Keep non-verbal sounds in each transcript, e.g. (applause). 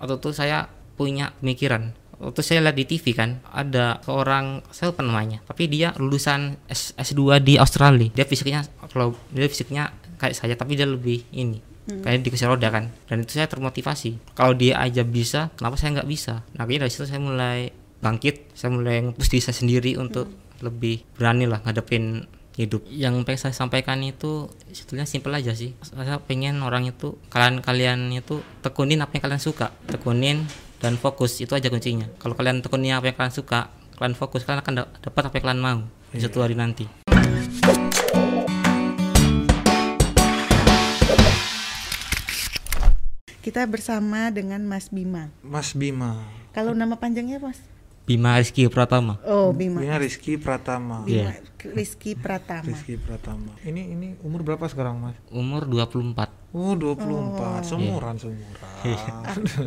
waktu itu saya punya pemikiran. Waktu saya lihat di TV kan ada seorang saya lupa namanya tapi dia lulusan S, S2 di Australia. Dia fisiknya kalau dia fisiknya kayak saya tapi dia lebih ini kayak di kursi roda kan. Dan itu saya termotivasi. Kalau dia aja bisa kenapa saya nggak bisa? Nah akhirnya dari situ saya mulai bangkit saya mulai ngepush diri saya sendiri untuk lebih berani lah ngadepin hidup yang pengen saya sampaikan itu sebetulnya simpel aja sih saya pengen orang itu kalian kalian itu tekunin apa yang kalian suka tekunin dan fokus itu aja kuncinya kalau kalian tekunin apa yang kalian suka kalian fokus kalian akan da- dapat apa yang kalian mau di suatu hari nanti Kita bersama dengan Mas Bima. Mas Bima. Kalau nama panjangnya Mas? Bima Rizky Pratama Oh, Bima. Bima Rizky Pratama. Bima Iya. Rizky Pratama. Rizky Pratama. Ini ini umur berapa sekarang, Mas? umur 24 Oh, 24. Seumuran, Iya. seumuran.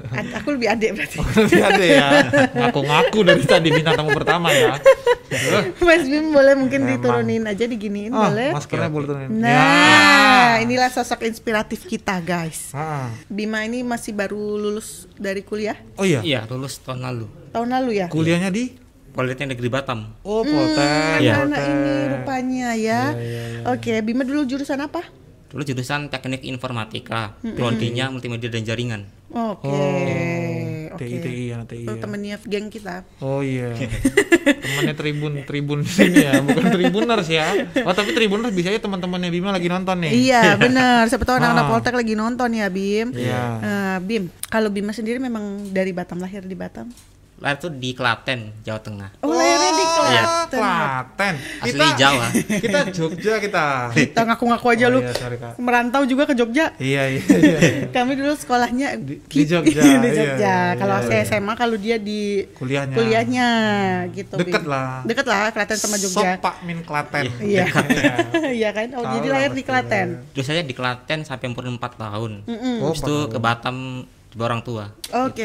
Ad- aku lebih adik berarti. (laughs) Berarti ada ya. Ngaku-ngaku dari tadi bintang tamu pertama ya. (laughs) Mas Bim boleh mungkin Emang. diturunin aja diginiin Ah, boleh? maskernya boleh turunin. Nah, inilah sosok inspiratif kita, guys. Ah. Bima ini masih baru lulus dari kuliah Oh iya. iya lulus tahun lalu tahun lalu ya. Kuliahnya di Politeknik Negeri Batam Oh, Poltek. Iya. Anak ini rupanya ya. Iya, Oke, Bima dulu jurusan apa? dulu jurusan teknik informatika prodinya multimedia dan jaringan Oke. Oh, Oke. TI TI ya, TI Oh, ya. temennya geng kita. Oh iya. (laughs) Temannya Tribun Tribun di sini ya, bukan Tribuners ya. Oh, tapi Tribuners bisa ya teman-temannya Bima lagi nonton nih. Iya, (laughs) benar. Siapa tahu anak-anak Ah. Poltek lagi nonton ya, Bim. Iya. Eh, Bim, kalau Bima sendiri memang dari Batam lahir di Batam. Lahir tuh di Klaten Jawa Tengah Oh, lahirnya di Iya. Klaten. Klaten. asli Jawa (laughs) Kita Jogja kita. Kita ngaku-ngaku aja Oh lu. iya, sorry, Kak. Merantau juga ke Jogja. Iya iya. (laughs) iya. Kami dulu sekolahnya Di- di Jogja, (laughs) di iya, Jogja. iya, kalau iya, saya iya. SMA, kalau dia di Kuliahnya. kuliahnya gitu. Deket lah. Deket lah, Klaten sama Jogja. Sopak Min Klaten. Iya. Iya kan? Oh, jadi lah lahir di Klaten. terus saya di Klaten sampai umur 4 tahun Oh, Habis itu ke Batam orang tua Oke,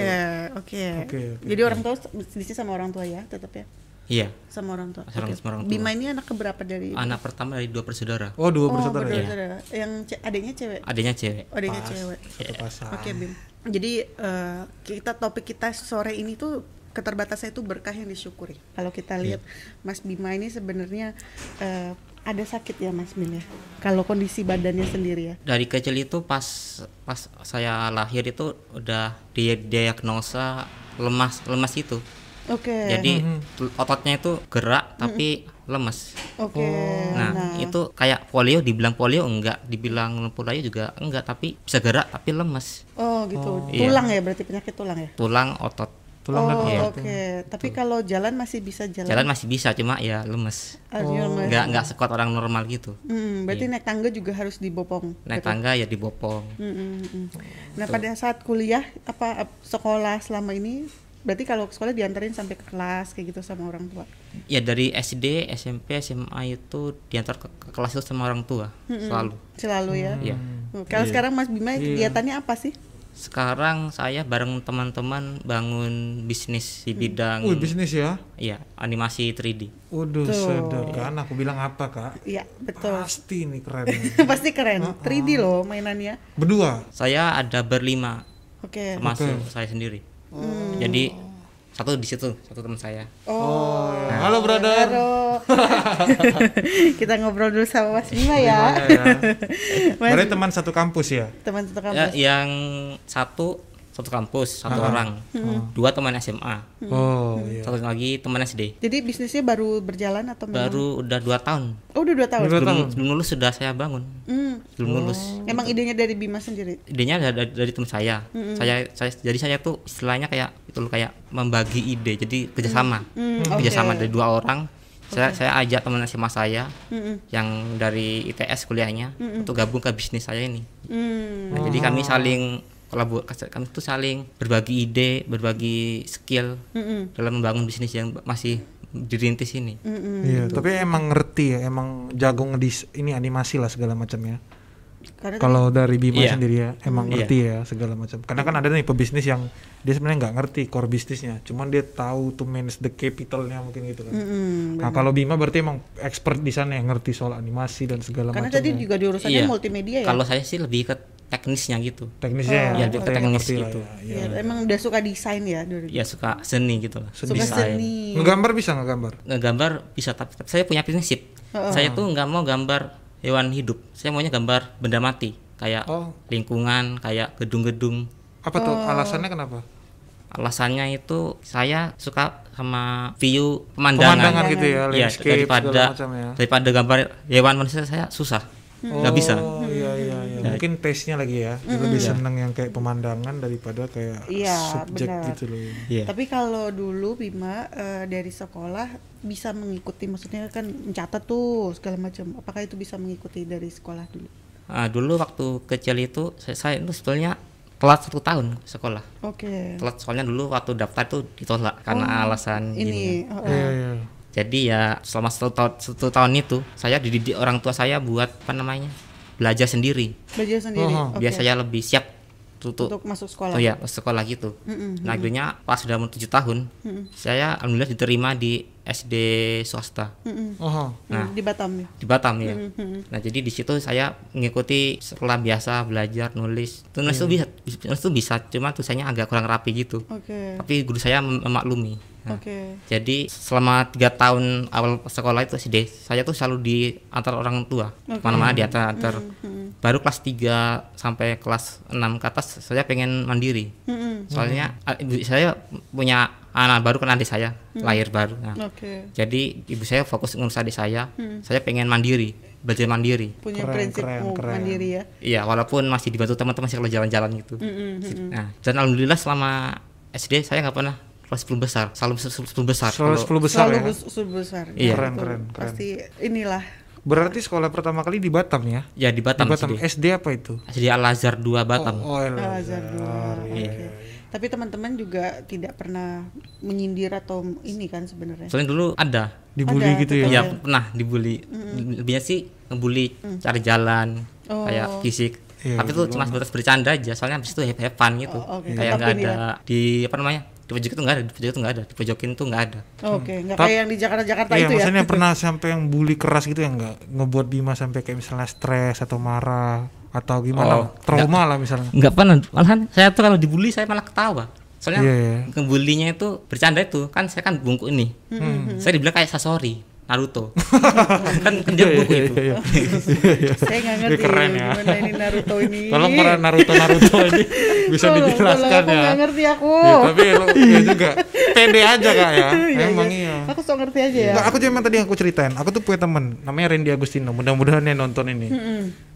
oke. Oke, oke, Jadi orang tua bisnis sama orang tua ya, tetap ya. iya Sama orang tua. Sama Oke. sama orang tua. Bima ini anak keberapa dari anak pertama dari dua bersaudara Oh, dua Oh, bersaudara ya. bersaudara. Yang ce- adiknya cewek. adanya cewek Oh, adiknya Pas. cewek. Satu pasang. Oke, Bim. Jadi eh, kita topik kita sore ini tuh keterbatasan itu berkah yang disyukuri. Kalau kita lihat Mas Bima ini sebenarnya eh, ada sakit ya Mas Bim ya. Kalau kondisi badannya sendiri ya. dari kecil itu pas pas saya lahir itu udah didiagnosa lemas lemas itu Oke. jadi ototnya itu gerak tapi lemes Oke. nah, itu kayak polio dibilang polio enggak dibilang polio juga enggak tapi bisa gerak tapi lemes Oh, gitu. Iya. Tulang ya berarti penyakit tulang ya. tulang otot Tulang dan oh, otot. oke. Tapi kalau jalan masih bisa jalan. jalan masih bisa cuma ya lemes jalan. enggak enggak sekuat orang normal gitu Hmm, berarti naik tangga juga harus dibopong. naik tangga ya dibopong Hmm, hmm, hmm. Nah, pada saat kuliah apa ap- sekolah selama ini berarti kalau ke sekolah diantarin sampai ke kelas kayak gitu sama orang tua. ya dari SD SMP SMA itu diantar ke, ke kelas itu sama orang tua selalu Selalu ya. Iya. Hmm, Kalau sekarang Mas Bima kegiatannya apa sih? Sekarang saya bareng teman-teman bangun bisnis di bidang Wih, bisnis ya. ya animasi 3D Waduh, sedap kan. Aku bilang apa, Kak? Iya, betul. Pasti nih keren. (laughs) Pasti keren. 3D loh mainannya. Berdua. saya ada berlima Oke. termasuk saya sendiri jadi satu di situ satu teman saya Oh. Halo, brother. Halo. (laughs) Kita ngobrol dulu sama Mas Bima ya. (laughs) Mas, Berarti teman satu kampus ya? teman satu ya, kampus. yang satu satu kampus satu orang dua teman SMA Oh, iya. satu lagi teman SD Jadi bisnisnya baru berjalan atau memang? baru udah dua tahun Oh, udah dua tahun. Dua belum, tahun. sebelum lulus sudah saya bangun Hmm. belum lulus Emang idenya dari Bima sendiri. idenya dari, dari teman saya. saya saya jadi saya tuh istilahnya kayak itu kayak membagi ide jadi kerjasama Hmm, kerjasama oke. dari dua orang saya saya ajak teman SMA saya Mm-mm. yang dari ITS kuliahnya untuk gabung ke bisnis saya ini Hmm. Nah, jadi kami saling kolabor kami tuh saling berbagi ide berbagi skill Mm-mm. dalam membangun bisnis yang masih dirintis ini Mm-mm. Iya, tapi emang ngerti ya, emang jago ngedis ini animasi lah segala macam ya. Karena Kalau dari Bima Iya. sendiri ya, emang Iya. ngerti ya segala macam. Karena kan ada nih pebisnis yang dia sebenarnya nggak ngerti core bisnisnya, cuman dia tahu to manage the capitalnya mungkin gitu kan. Mm-mm. Nah kalau Bima berarti emang expert di sana yang ngerti soal animasi dan segala Karena macam. tadi ya. juga diurusannya Iya. multimedia ya. kalau saya sih lebih ke teknisnya gitu. Teknisnya Iya, ya, lebih ke kita teknis ngerti lah gitu. ya, ya. Ya, emang udah suka desain ya dari ya suka seni gitu lah suka Desain. seni. ngegambar bisa ngegambar? Ngegambar bisa tapi, tapi saya punya prinsip. Saya tuh nggak mau gambar hewan hidup. Saya maunya gambar benda mati kayak Oh. lingkungan kayak gedung-gedung. Apa tuh? Alasannya kenapa? Alasannya itu saya suka sama view pemandangan, pemandangan gitu ya Iya, landscape daripada ya. daripada gambar hewan manusia saya susah. Nggak bisa Oh iya iya iya. Mungkin taste-nya lagi ya. Dia Lebih seneng yang kayak pemandangan daripada kayak Iya, subjek benar. gitu loh. Iya. Tapi kalau dulu Bima eh, dari sekolah bisa mengikuti maksudnya kan mencatat tuh segala macam. Apakah itu bisa mengikuti dari sekolah dulu? Ah, dulu waktu kecil itu saya, saya itu sebetulnya telat satu tahun sekolah Oke. telat soalnya dulu waktu daftar itu ditolak karena alasan gini kan. Ini oh, Iya iya. jadi ya selama satu tahun satu tahun itu saya dididik orang tua saya buat apa namanya belajar sendiri belajar sendiri. Oh, Oke. biar saya lebih siap tutup Untuk masuk sekolah. Oh ya, sekolah gitu. Nah, akhirnya pas sudah umur tujuh tahun, saya alhamdulillah diterima di SD swasta. Oh. Hmm, di Batam ya. di Batam ya. Nah, jadi di situ saya mengikuti sekolah biasa, belajar nulis. Tulis itu bisa, nulis itu bisa, cuma tulisannya agak kurang rapi gitu. Oke. Tapi guru saya mem- memaklumi. Nah, Oke. Jadi selama tiga tahun awal sekolah itu SD, saya tuh selalu di antar orang tua, mana-mana di antar antar. Baru kelas 3 sampai kelas 6 ke atas saya pengen mandiri. Mm-mm. Soalnya ah, ibu saya punya anak baru kan adik saya lahir baru. Nah, Oke. jadi ibu saya fokus ngurus adik saya. Saya pengen mandiri, belajar mandiri. Punya Keren, prinsip keren, mau keren. mandiri ya. Iya, walaupun masih dibantu teman-teman sih kalau jalan-jalan gitu. Mm-mm, mm-mm. Nah, dan alhamdulillah selama SD saya nggak pernah kelas 10 besar, selalu 10 besar. Selalu Kalau- 10 besar Selalu ya. besar. Iya. Ya, Keren, keren, keren. Pasti inilah. Berarti sekolah pertama kali di Batam ya? Ya di Di Batam, Batam SD. SD apa itu? SD Al Azhar 2 Batam. Oh, El Al Azhar dua. Iya. Oke. Tapi teman-teman juga tidak pernah menyindir atau ini kan sebenarnya. Soalnya dulu ada, Dibully Ada, gitu ya? ya ada. pernah dibully. Lebihnya sih ngebully cari jalan, Oh. kayak fisik. Iya, Tapi itu cuma sebatas bercanda aja, soalnya habis itu have, have fun gitu. Oh, oke. Kayak nggak ada di apa namanya? Di pojok itu nggak ada, di pojok itu nggak ada, di pojokin tuh nggak ada. Oke, nggak Tap- kayak yang di Jakarta-Jakarta Iya, itu ya. maksudnya (laughs) pernah sampai yang bully keras gitu ya enggak ngebuat Bima sampai kayak misalnya stres atau marah atau gimana? Oh, Trauma lah misalnya. Nggak pernah, malahan saya tuh kalau dibully saya malah ketawa. Soalnya Iya, iya. ngebulinya itu bercanda itu kan saya kan bungkuk ini. Hmm. Saya dibilang kayak Sasori, Naruto. (laughs) kan kan dia bungkuk itu. (laughs) Iya, Saya nggak ngerti keren ya. gimana ini Naruto ini. Tolong para Naruto Naruto ini bisa Tolong, dijelaskan tolong, ya. ngerti aku. Ya, tapi lo ya juga pede aja kak ya. Emang iya. Aku so ngerti aja ya. Nggak, aku cuma tadi yang aku ceritain. Aku tuh punya temen namanya Randy Agustino. Mudah-mudahan dia nonton ini.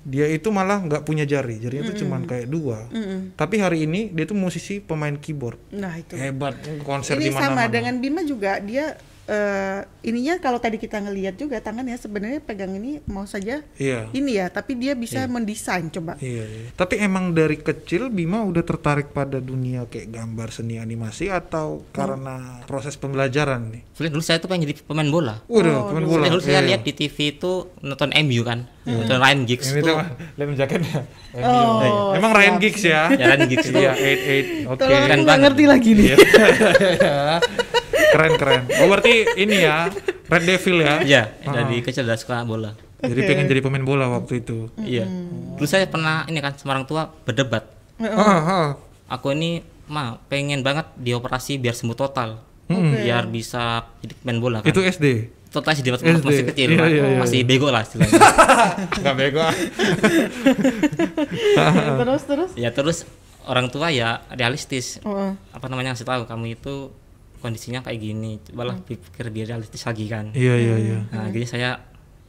Dia itu malah nggak punya jari. Jarinya tuh cuman kayak dua. Tapi hari ini dia tuh musisi pemain keyboard. Nah itu. Hebat konser ini di sama mana-mana. dengan Bima juga dia eh, ininya kalau tadi kita ngelihat juga tangannya sebenarnya pegang ini mau saja Iya. ini ya tapi dia bisa mendesain coba Iya, iya. Tapi emang dari kecil Bima udah tertarik pada dunia kayak gambar seni animasi atau karena proses pembelajaran nih? Soalnya dulu saya tuh pengen jadi pemain bola. Waduh, pemain bola. Dulu saya Iya, iya. lihat di TV itu nonton MU kan, nonton Ryan Giggs Ini tuh. lem jaketnya. Oh, Emang Ryan Giggs ya? Ya, Ryan Giggs tuh. Iya, 88. Oke. Nggak banget. ngerti lagi nih (laughs) (laughs) keren keren. Oh berarti ini ya Red Devil ya? Iya, dari kecil udah suka bola. Jadi pengen jadi pemain bola waktu itu. Iya. Dulu saya pernah ini kan sama orang tua berdebat. Ah, ah. Aku ini mah pengen banget dioperasi biar sembuh total. Oke. Biar bisa jadi pemain bola kan. Itu SD. total sih di waktu SD. masih kecil, Iya, iya, iya, masih iya. bego lah istilahnya. (laughs) Gak bego. ah. (laughs) terus terus ya terus orang tua ya realistis. oh, Apa namanya ngasih tahu kamu itu kondisinya kayak gini. Cobalah pikir biar realistis lagi kan. Iya iya iya. Nah, jadi saya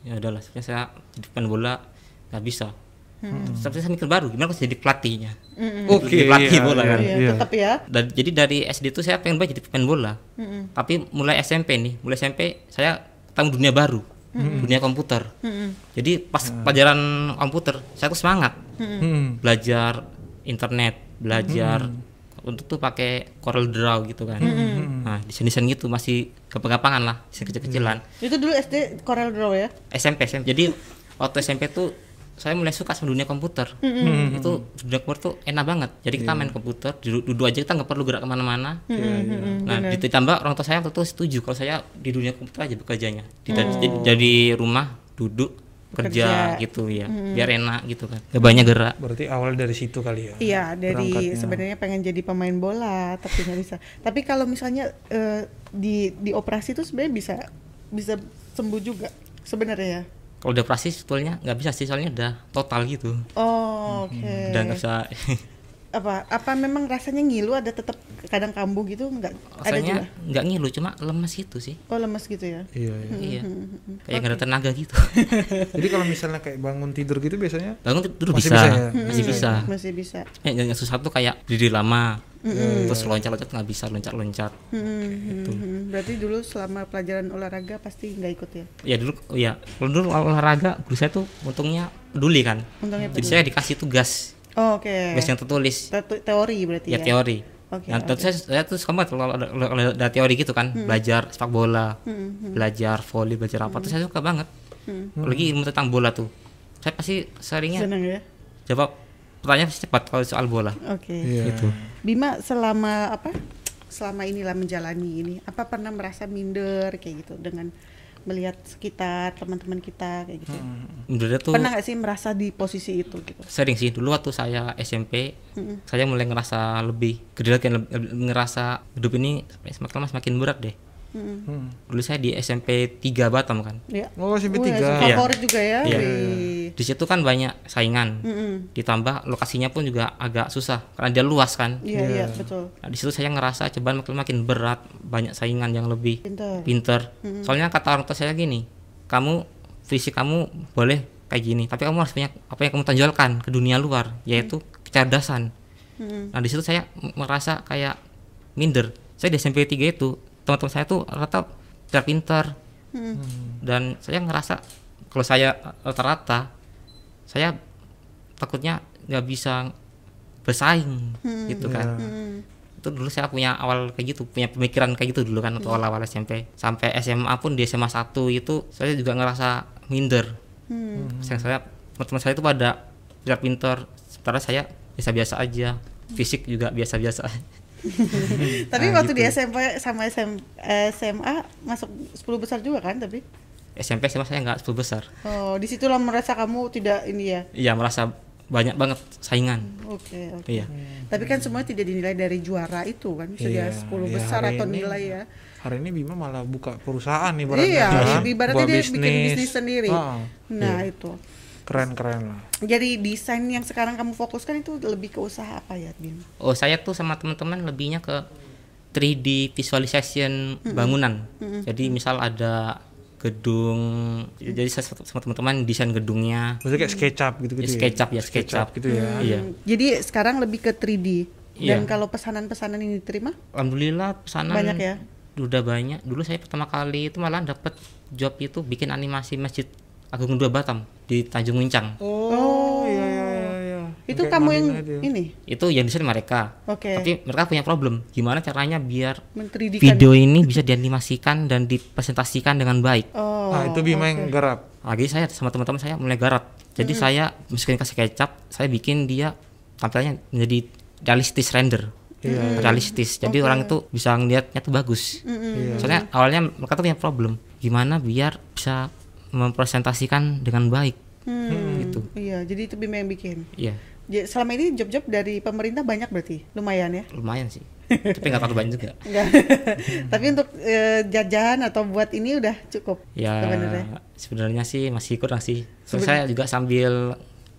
ya udahlah, sebenarnya saya jadi pemain bola nggak bisa. Terus tapi saya mikir baru, gimana kalau jadi pelatihnya? Oke. Jadi pelatih iya, bola iya, kan. iya, iya. tetap ya Dan jadi dari SD itu saya pengen banget jadi pemain bola. Mm-mm. Tapi mulai SMP nih, mulai SMP saya ketemu dunia baru, dunia komputer. Mm-mm. Jadi pas pelajaran komputer, saya tuh semangat Hmm. belajar internet, belajar untuk tuh pakai Corel Draw gitu kan. Nah, desain-desain gitu masih gampang-gampangan lah, desain kecil-kecilan. itu dulu SD Corel Draw ya SMP, SMP. Jadi waktu SMP tuh saya mulai suka sama dunia komputer. Itu dunia komputer tuh enak banget. Jadi kita main komputer, duduk, duduk aja kita nggak perlu gerak ke mana-mana. Nah, ditambah orang tua saya waktu itu setuju kalau saya di dunia komputer aja bekerjanya. Di, jadi, jadi rumah duduk kerja, gitu ya biar enak gitu kan. Gak banyak gerak. Berarti awal dari situ kali ya. Iya, dari sebenarnya pengen jadi pemain bola tapi nggak bisa. Tapi kalau misalnya eh, di di operasi itu sebenarnya bisa bisa sembuh juga sebenarnya ya. kalau udah operasi sebetulnya nggak bisa sih soalnya udah total gitu. Oh, oke. udah nggak bisa (laughs) Apa apa memang rasanya ngilu ada tetap kadang kambuh gitu nggak? Ada juga. rasanya nggak ngilu cuma lemes gitu sih. Oh, lemes gitu ya. Iya, iya. iya. kayak nggak ada tenaga gitu. (laughs) Jadi kalau misalnya kayak bangun tidur gitu biasanya? Bangun tidur Masih bisa. bisa ya? masih bisa. Masih bisa. eh yang susah tuh kayak berdiri lama terus loncat loncat nggak bisa loncat loncat Hmm, hmm, hmm. Berarti dulu selama pelajaran olahraga pasti nggak ikut ya? ya dulu ya. Kalau dulu olahraga guru saya tuh untungnya peduli kan. Untungnya jadi saya dikasih tugas Oh, oke. tugas yang tertulis Te- Teori berarti ya ya. teori Oke, Nah, tentu saya, saya tuh suka banget kalau ada, teori gitu kan, belajar sepak bola, belajar volley, belajar apa, tuh saya suka banget. Apalagi ilmu tentang bola tuh, saya pasti seringnya Senang ya. jawab pertanyaan pasti cepat kalau soal bola. Oke. Iya. Gitu. Bima selama apa? Selama inilah menjalani ini, apa pernah merasa minder kayak gitu dengan melihat sekitar teman-teman kita kayak gitu? Menurut tuh Pernah nggak sih merasa di posisi itu gitu? sering sih dulu waktu saya SMP, saya mulai ngerasa lebih gede lagi, ngerasa hidup ini semakin lama semakin berat deh. Mm. Hmm. Dulu saya di SMP 3 Batam kan. Ya. Oh, SMP Wih, tiga. Iya. Favorit juga ya. Iya. Di situ kan banyak saingan. Mm-mm. Ditambah lokasinya pun juga agak susah karena dia luas kan. Iya, iya, betul. Nah, di situ saya ngerasa cobaan makin makin berat, banyak saingan yang lebih Pintar. pinter. Soalnya kata orang tua saya gini, kamu fisik kamu boleh kayak gini, tapi kamu harus punya apa yang kamu tonjolkan ke dunia luar, yaitu kecerdasan. Mm-mm. Nah, di situ saya merasa kayak minder. Saya di SMP 3 itu, teman-teman saya tuh rata tidak pintar. Mm. dan saya ngerasa kalau saya rata-rata saya takutnya nggak bisa bersaing gitu kan. Mm. itu dulu saya punya awal kayak gitu punya pemikiran kayak gitu dulu kan waktu awal-awal SMP sampai SMA pun di SMA 1 itu saya juga ngerasa minder. Hmm. Sayang saya teman-teman saya itu pada tidak pintar sementara saya biasa-biasa aja. Fisik juga biasa-biasa (laughs) Tapi Nah, waktu gitu. di SMP sama SM, SMA masuk 10 besar juga kan tapi? SMP SMA saya nggak 10 besar Oh, di situlah merasa kamu tidak ini ya. iya merasa banyak banget saingan Oke, oke. iya Tapi kan semua tidak dinilai dari juara itu kan, bisa dia Iya, 10 iya, besar atau ini- nilai ya. Hari ini Bima malah buka perusahaan nih berarti. Iya, ibaratnya dia bikin bisnis sendiri. Ah, Nah, itu. Keren-keren lah. Jadi desain yang sekarang kamu fokuskan itu lebih ke usaha apa ya, Bim? oh saya tuh sama teman-teman lebihnya ke 3D visualization bangunan jadi misal ada gedung jadi saya sama teman-teman desain gedungnya Maksudnya kayak SketchUp gitu-gitu Ya, SketchUp ya, SketchUp. gitu ya. Iya. Hmm, Jadi sekarang lebih ke 3D. Dan Iya. kalau pesanan-pesanan ini diterima? Alhamdulillah pesanan Banyak ya? Udah banyak. Dulu saya pertama kali itu malah dapat job itu bikin animasi Masjid Agung II Batam di Tanjung Mincang. Oh, iya iya iya iya. Itu Kayak kamu yang itu ya. ini? Itu yang desain mereka. Oke. Tapi mereka punya problem. Gimana caranya biar Men-3D-kan. video ini bisa dianimasikan dan dipresentasikan dengan baik. Oh. Ah, itu Bima yang garap. Lagi saya sama teman-teman saya mulai garap. Jadi saya meskipun kasih kecap, saya bikin dia tampilannya menjadi realistis render. Iya. Realistis. Jadi orang itu bisa ngeliatnya tuh bagus. Iya. Soalnya awalnya mereka tuh punya problem. Gimana biar bisa mempresentasikan dengan baik Hmm, gitu. Iya, jadi itu Bima yang bikin. Iya, Ja- Selama ini job-job dari pemerintah banyak berarti? Lumayan ya? lumayan sih. Tapi nggak terlalu banyak juga. Enggak. (laughs) Tapi untuk eh, jajan atau buat ini udah cukup Ya sebenarnya. sebenarnya sih masih kurang sih. Saya juga sambil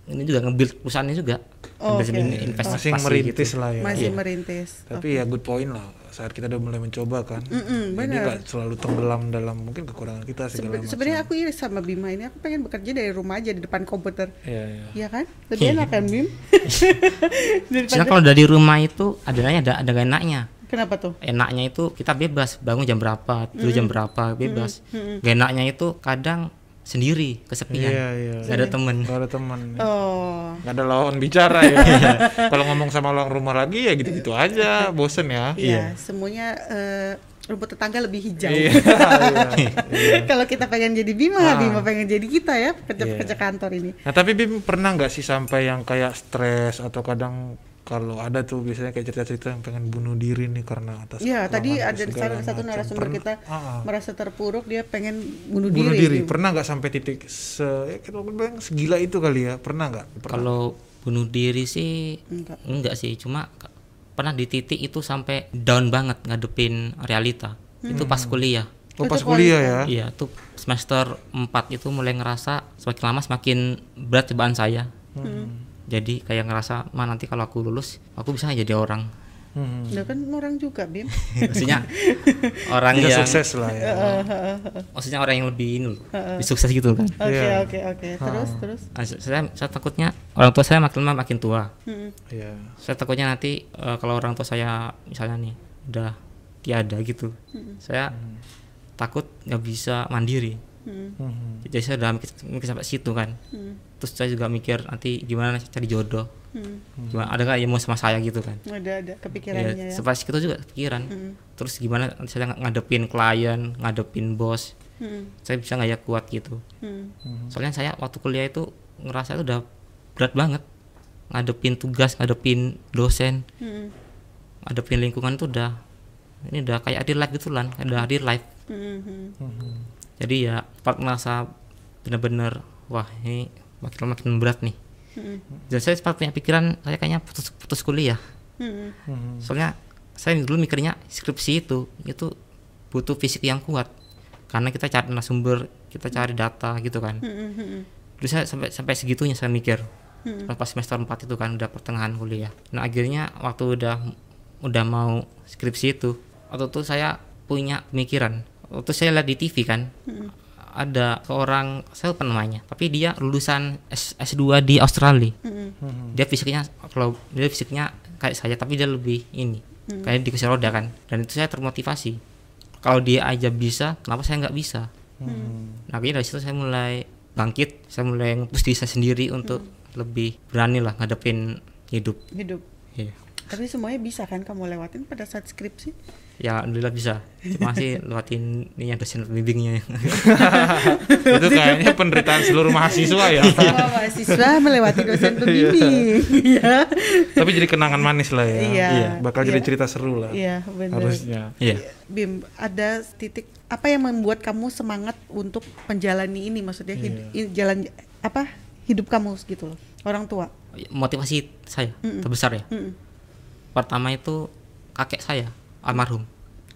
ini juga nge-build perusahaannya juga. Oh, oke. investasi Masih merintis gitu. lah ya. Masih Iya. merintis. Tapi ya good point lah saat kita udah mulai mencoba kan. Mm-mm, Jadi benar. nggak selalu tenggelam dalam mungkin kekurangan kita segala Seben- macam. Sebenarnya aku iri sama Bima ini, aku pengen bekerja dari rumah aja di depan komputer. Iya iya. Iya kan? (laughs) Lebih enak kan Bim? (laughs) Sebenarnya kalau dari rumah itu adanya ada ada enaknya. Kenapa tuh? Enaknya itu kita bebas bangun jam berapa, tidur jam berapa, bebas. Gak enaknya itu kadang sendiri, kesepian. Iya iya. Gak ada temen. Gak ada teman. Oh. Gak ada lawan bicara ya. (laughs) Kalau ngomong sama lawan rumah lagi ya gitu-gitu aja, bosen ya. Iya, semuanya eh, rumput tetangga lebih hijau. Iya. (laughs) iya. Kalau kita pengen jadi Bima, Ah. Bima pengen jadi kita ya, kerja Iya. kerja kantor ini. Nah tapi Bim pernah nggak sih sampai yang kayak stres atau kadang kalau ada tuh biasanya kayak cerita-cerita yang pengen bunuh diri nih karena atas Iya, tadi ada salah satu narasumber Pernah- kita Ah, ah. merasa terpuruk, dia pengen bunuh, bunuh diri. diri, gitu. pernah nggak sampai titik se ya, kita bilang segila itu kali ya pernah nggak. Kalau bunuh diri sih Enggak. enggak sih, cuma pernah di titik itu sampai down banget ngadepin realita. Itu pas kuliah. oh, Itu pas kuliah ya Iya, tuh semester 4 itu mulai ngerasa semakin lama semakin berat cobaan saya. Hmm. Jadi kayak ngerasa, "Ma, nanti kalau aku lulus, aku bisa jadi orang." Hmm. Dia kan orang juga, Bim. (laughs) maksudnya orang yang sukses lah ya maksudnya orang yang lebih ini loh, lebih sukses gitu kan. Oke, Iya. oke, oke. Terus, terus. Nah, saya, saya takutnya orang tua saya makin lama makin tua. Hmm. Iya. Saya takutnya nanti eh, kalau orang tua saya misalnya nih udah tiada gitu, saya takut nggak bisa mandiri. Hmm. Hmm. Jadi saya udah mikir, mikir sampai situ kan. Hmm. Terus saya juga mikir nanti gimana cari jodoh. Hmm. Gimana ada nggak yang mau sama saya gitu kan. Ada ada kepikirannya Ya, ya. Sampai situ juga pikiran. Hmm. Terus gimana nanti saya ngadepin klien, ngadepin bos. Hmm. Saya bisa nggak ya kuat gitu. Hmm. Soalnya saya waktu kuliah itu ngerasa itu udah berat banget. Ngadepin tugas, ngadepin dosen, Hmm. ngadepin lingkungan itu udah ini udah kayak real life gitu lah, kayak udah real life. Hmm. Hmm. Jadi ya part merasa bener-bener wah ini makin makin berat nih. Hmm. Dan saya sempat punya pikiran saya kayaknya putus putus kuliah. Hmm. Soalnya saya dulu mikirnya skripsi itu itu butuh fisik yang kuat. Karena kita cari narasumber, kita cari data gitu kan. Hmm. Hmm. Dulu saya sampai sampai segitunya saya mikir. Hmm. Pas semester 4 itu kan udah pertengahan kuliah. Nah, akhirnya waktu udah udah mau skripsi itu, waktu itu saya punya pemikiran. Waktu saya lihat di TV kan, Hmm. ada seorang saya lupa namanya, tapi dia lulusan S, S2 di Australia. Hmm. Hmm. Dia fisiknya kalau dia fisiknya kayak saya, tapi dia lebih ini, kayak di kursi roda kan. Dan itu saya termotivasi. Kalau dia aja bisa, kenapa saya nggak bisa? Hmm. Nah, akhirnya dari situ saya mulai bangkit, saya mulai nge-push diri saya sendiri untuk lebih berani lah ngadepin hidup. Hidup. Iya. Tapi semuanya bisa kan kamu lewatin pada saat skripsi? Ya, alhamdulillah bisa. Cuma sih (laughs) lewatin ini yang dosen bimbingnya. (laughs) itu kayaknya penderitaan seluruh mahasiswa ya Semua (laughs) mahasiswa melewati dosen pembimbing. Iya. tapi jadi kenangan manis lah ya Iya. bakal Iya. jadi cerita seru lah Iya, benar. harusnya Iya. Bim, ada titik apa yang membuat kamu semangat untuk menjalani ini? Maksudnya jalan apa hidup kamu gitu loh, orang tua. Motivasi saya terbesar ya. Pertama itu kakek saya, almarhum.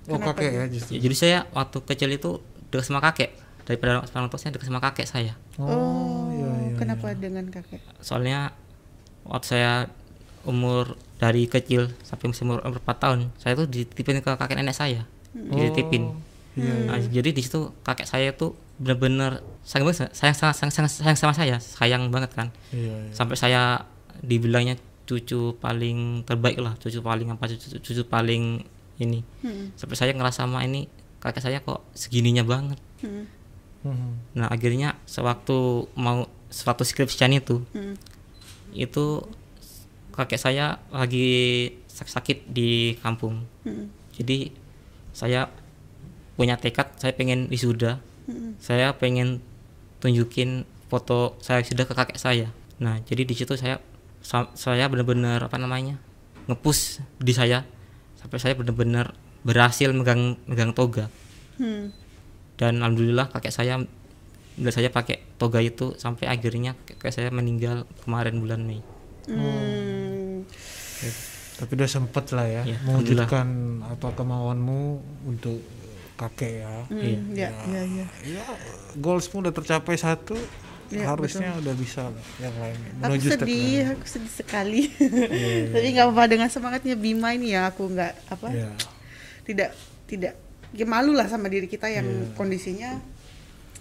oh Kenapa kakek ya justru Ya, jadi saya waktu kecil itu dekat sama kakek. Daripada orang tua saya dekat sama kakek saya. Oh, iya, iya, kenapa dengan kakek? Soalnya waktu saya umur dari kecil sampai umur umur 4 tahun, saya tuh dititipin ke kakek nenek saya. Dititipin. iya, Nah, jadi di situ kakek saya tuh bener-bener sayang banget sayang, sayang, sayang, sayang, sayang sama saya sayang banget kan iya, iya. sampai saya dibilangnya cucu paling terbaik lah cucu paling apa cucu, cucu paling ini Hmm. sampai saya ngerasa sama ini kakek saya kok segininya banget Hmm. Hmm. nah akhirnya sewaktu mau suatu skripsian itu Hmm. itu kakek saya lagi sak- sakit di kampung Hmm. jadi saya punya tekad saya pengen wisuda Hmm. saya pengen tunjukin foto saya sudah ke kakek saya nah jadi di situ saya sa- saya benar-benar apa namanya ngepush di saya sampai saya benar-benar berhasil megang megang toga Hmm. dan alhamdulillah kakek saya udah saya pakai toga itu sampai akhirnya kakek saya meninggal kemarin bulan Mei Hmm. tapi udah sempet lah ya Iya, mewujudkan apa kemauanmu untuk kakek ya Hmm. Iya. Ya, ya, ya. ya goalsmu udah tercapai satu Iya, harusnya udah bisa lah yang lain Aku menuju step sedih, aku sedih sekali. (laughs) Tapi nggak apa-apa dengan semangatnya Bima ini ya aku nggak apa Iya. tidak tidak ya malu lah sama diri kita yang Iya. kondisinya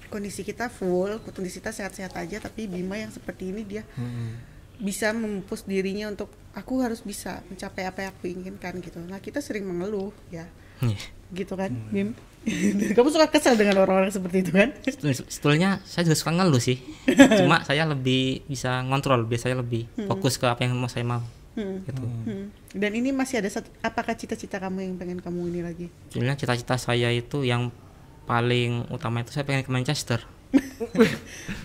kondisi kita full, kondisi kita sehat-sehat aja tapi Bima yang seperti ini dia Mm-mm. bisa mempush dirinya untuk aku harus bisa mencapai apa yang aku inginkan gitu. Nah, kita sering mengeluh ya. Iya. Gitu kan, Hmm. Bim? (laughs) Kamu suka kesel dengan orang-orang seperti itu kan? Sebetulnya saya juga suka ngeluh sih (laughs) cuma saya lebih bisa ngontrol biasanya lebih fokus ke apa yang mau saya mau Hmm. gitu Hmm. Dan ini masih ada satu apakah cita-cita kamu yang pengen kamu ini lagi? sebenarnya cita-cita saya itu yang paling utama itu saya pengen ke Manchester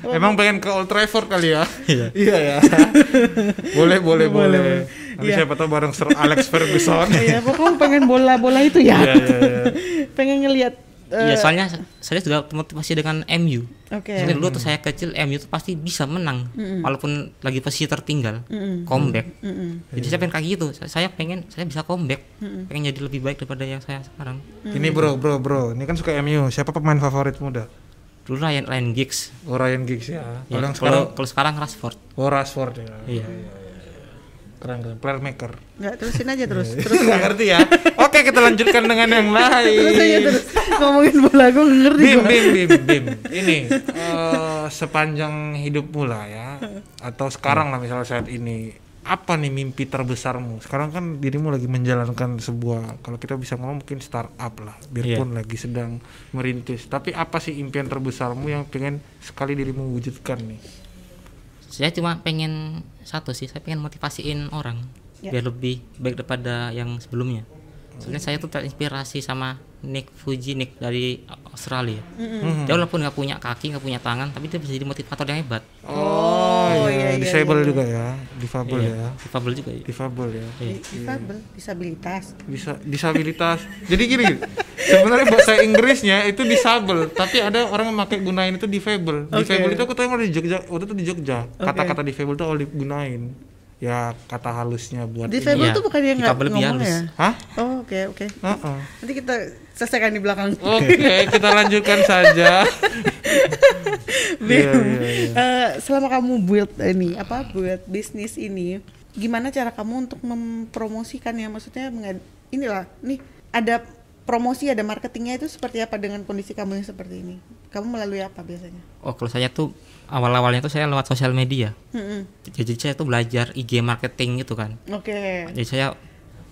Emang pengen ke Old Trafford kali ya? iya ya. (laughs) boleh, boleh, boleh. Nanti Iya. siapa tahu bareng Sir Alex Ferguson. (laughs) Iya, pokoknya pengen bola-bola itu ya. Iya, iya, iya. (laughs) pengen ngelihat Iya, soalnya saya juga termotivasi dengan MU. Oke. Soalnya dulu tuh saya kecil MU tuh pasti bisa menang walaupun lagi posisi tertinggal. Comeback. Mm-mm. Jadi saya pengen kayak gitu. Saya- pengen saya bisa comeback. Pengen jadi lebih baik daripada yang saya sekarang. Ini bro, bro, bro. Ini kan suka MU. Siapa pemain favorit muda? Dulu Ryan Ryan Giggs. Oh, Ryan Giggs ya. Ya, Kalau sekarang, kalau sekarang Rashford. oh Rashford ya. Iya. Keren, keren. Playmaker. Nggak, terusin aja terus. (laughs) Terus Nggak ngerti ya. Oke, kita lanjutkan dengan yang (laughs) terus aja lain. terus. Ngomongin bola gue nggak ngerti. Bim, gua. bim, bim, bim. Ini eh, sepanjang hidupmu lah ya, atau sekarang lah misalnya saat ini, apa nih mimpi terbesarmu? Sekarang kan dirimu lagi menjalankan sebuah, kalau kita bisa ngomong mungkin startup lah, biarpun lagi sedang merintis. Tapi apa sih impian terbesarmu yang pengen sekali dirimu wujudkan nih? Saya cuma pengen satu sih, saya pengen motivasiin orang Ya. biar lebih baik daripada yang sebelumnya. Soalnya saya tuh terinspirasi sama Nick Fuji Nick dari Australia. Dia walaupun nggak punya kaki, nggak punya tangan, tapi dia bisa jadi motivator yang hebat. Oh, iya, iya, disable iya. juga ya, difabel ya, Difabel juga ya. difabel ya. Di- Difabel, disabilitas. bisa disabilitas jadi gini sebenarnya bahasa Inggrisnya itu disable tapi ada orang yang pakai gunain itu difable difable itu aku tahu di Jogja waktu itu di Jogja kata-kata difable itu all digunain ya kata halusnya buat ini. Difabel Iya, tuh bukan yang nggak ngomong halus. ya? hah Oh, oke oke. Heeh. Nanti kita selesaikan di belakang. (laughs) oke kita lanjutkan saja Bim, (laughs) Iya, iya, iya. eh, selama kamu build ini apa buat bisnis ini, gimana cara kamu untuk mempromosikan ya? Maksudnya mengad- inilah, nih ada promosi, ada marketingnya itu seperti apa dengan kondisi kamu yang seperti ini? Kamu melalui apa biasanya? Oh, kalau saya tuh awal-awalnya tuh saya lewat sosial media. Mm-mm. Jadi saya tuh belajar IG marketing gitu kan. Oke. Jadi saya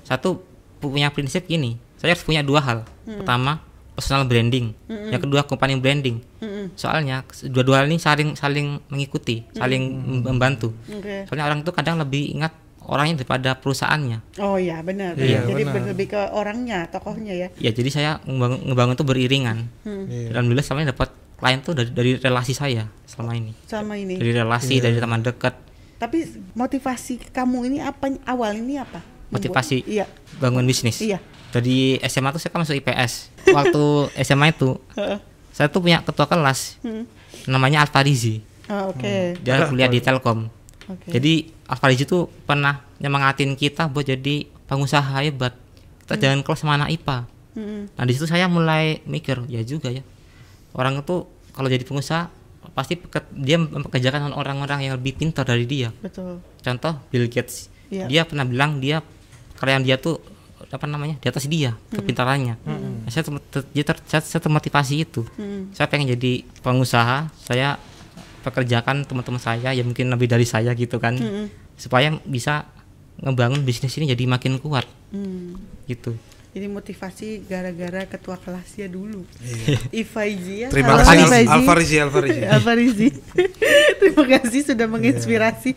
satu punya prinsip gini, saya harus punya dua hal. Pertama, personal branding. Yang kedua, company branding. Mm-mm. Soalnya dua-dua ini saling saling mengikuti, saling membantu. Oke. Soalnya orang tuh kadang lebih ingat orangnya daripada perusahaannya. Oh ya benar. Iya, Jadi benar. lebih ke orangnya, tokohnya ya. Ya jadi saya ngebangun, ngebangun tuh beriringan. Hmm. Iya. Dan alhamdulillah ini dapat klien tuh dari, dari relasi saya selama ini. Sama ini. Dari relasi, dari teman dekat, Tapi motivasi kamu ini apa? Awal ini apa? Membuat- Motivasi? Iya. bangun bisnis. Iya. Dari SMA tuh saya kan masuk IPS. Waktu (laughs) SMA itu Heeh. saya tuh punya ketua kelas Hmm. namanya Alfarizi. Oh, Oke. Dia kuliah di Telkom. Oke. Jadi Alfarizi tuh pernah nyemangatin kita buat jadi pengusaha hebat. Kita jangan kelas sama anak IPA. Mm-mm. Nah di situ saya mulai mikir ya juga ya orang itu kalau jadi pengusaha pasti dia mempekerjakan orang-orang yang lebih pintar dari dia. Betul. Contoh Bill Gates, Iya. dia pernah bilang dia karyawan dia tuh apa namanya di atas dia kepintarannya. Nah, saya, ter- ter- dia ter- saya, saya termotivasi itu. Mm. Saya pengen jadi pengusaha, saya pekerjakan teman-teman saya yang mungkin lebih dari saya gitu kan, Mm-mm. supaya bisa ngebangun bisnis ini jadi makin kuat Hmm. gitu. Jadi motivasi gara-gara ketua kelasnya dulu. Ifaizi ya. terima kasih. Alfarizi Alfarizi (laughs) Alfarizi. Terima kasih sudah menginspirasi.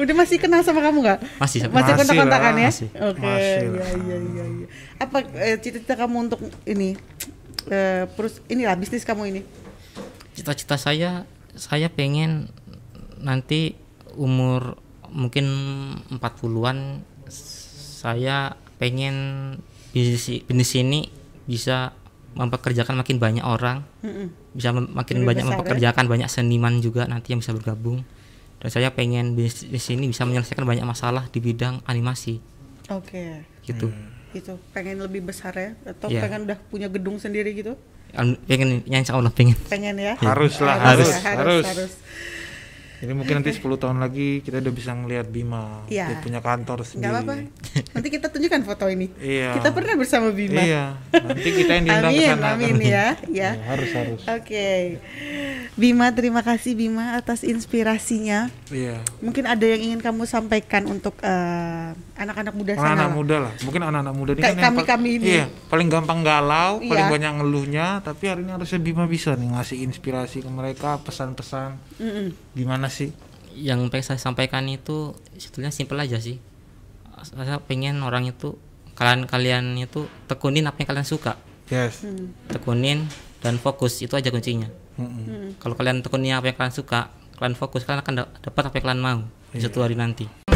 Udah masih kenal sama kamu nggak? Masih, Masih Masih kontak-kontakan ya? masih. Oke, iya iya iya iya. Apa eh, cita-cita kamu untuk ini? Eh, perus inilah bisnis kamu ini. Cita-cita saya, saya pengen nanti umur mungkin 40-an saya pengen bisnis bisnis ini bisa mempekerjakan makin banyak orang, Mm-mm. bisa mem- makin Lebih banyak besar, ya? mempekerjakan banyak seniman juga nanti yang bisa bergabung. Dan saya pengen bisnis ini bisa menyelesaikan banyak masalah di bidang animasi Oke. gitu. Gitu. Pengen lebih besar ya atau Iya. pengen udah punya gedung sendiri gitu? Pengen yang insya Allah pengen. Pengen ya? harus lah Harus, harus harus, harus, harus. Jadi mungkin nanti 10 tahun lagi kita udah bisa ngelihat Bima Iya. dia punya kantor sendiri Nggak apa-apa. Nanti kita tunjukkan foto ini. Iya. Kita pernah bersama Bima. Iya, nanti kita yang diundang ke Amin, sana. amin kan? ya. Ya. Iya, harus harus. Oke. Bima, terima kasih Bima atas inspirasinya. Iya. Mungkin ada yang ingin kamu sampaikan untuk eh, anak-anak muda sana. Anak-anak lah. muda lah, mungkin anak-anak muda ini Kayak kan yang pal- kami-kami ini. Iya, paling gampang galau, paling Iya. banyak ngeluhnya, tapi hari ini harusnya Bima bisa nih ngasih inspirasi ke mereka, pesan-pesan Mm-mm. gimana sih? Yang pengen saya sampaikan itu sebetulnya simpel aja sih. Saya pengen orang itu kalian kalian itu tekunin apa yang kalian suka. Yes. Hmm. tekunin dan fokus itu aja kuncinya Mm-mm. kalau kalian tekunin apa yang kalian suka kalian fokus kalian akan da- dapat apa yang kalian mau di suatu hari nanti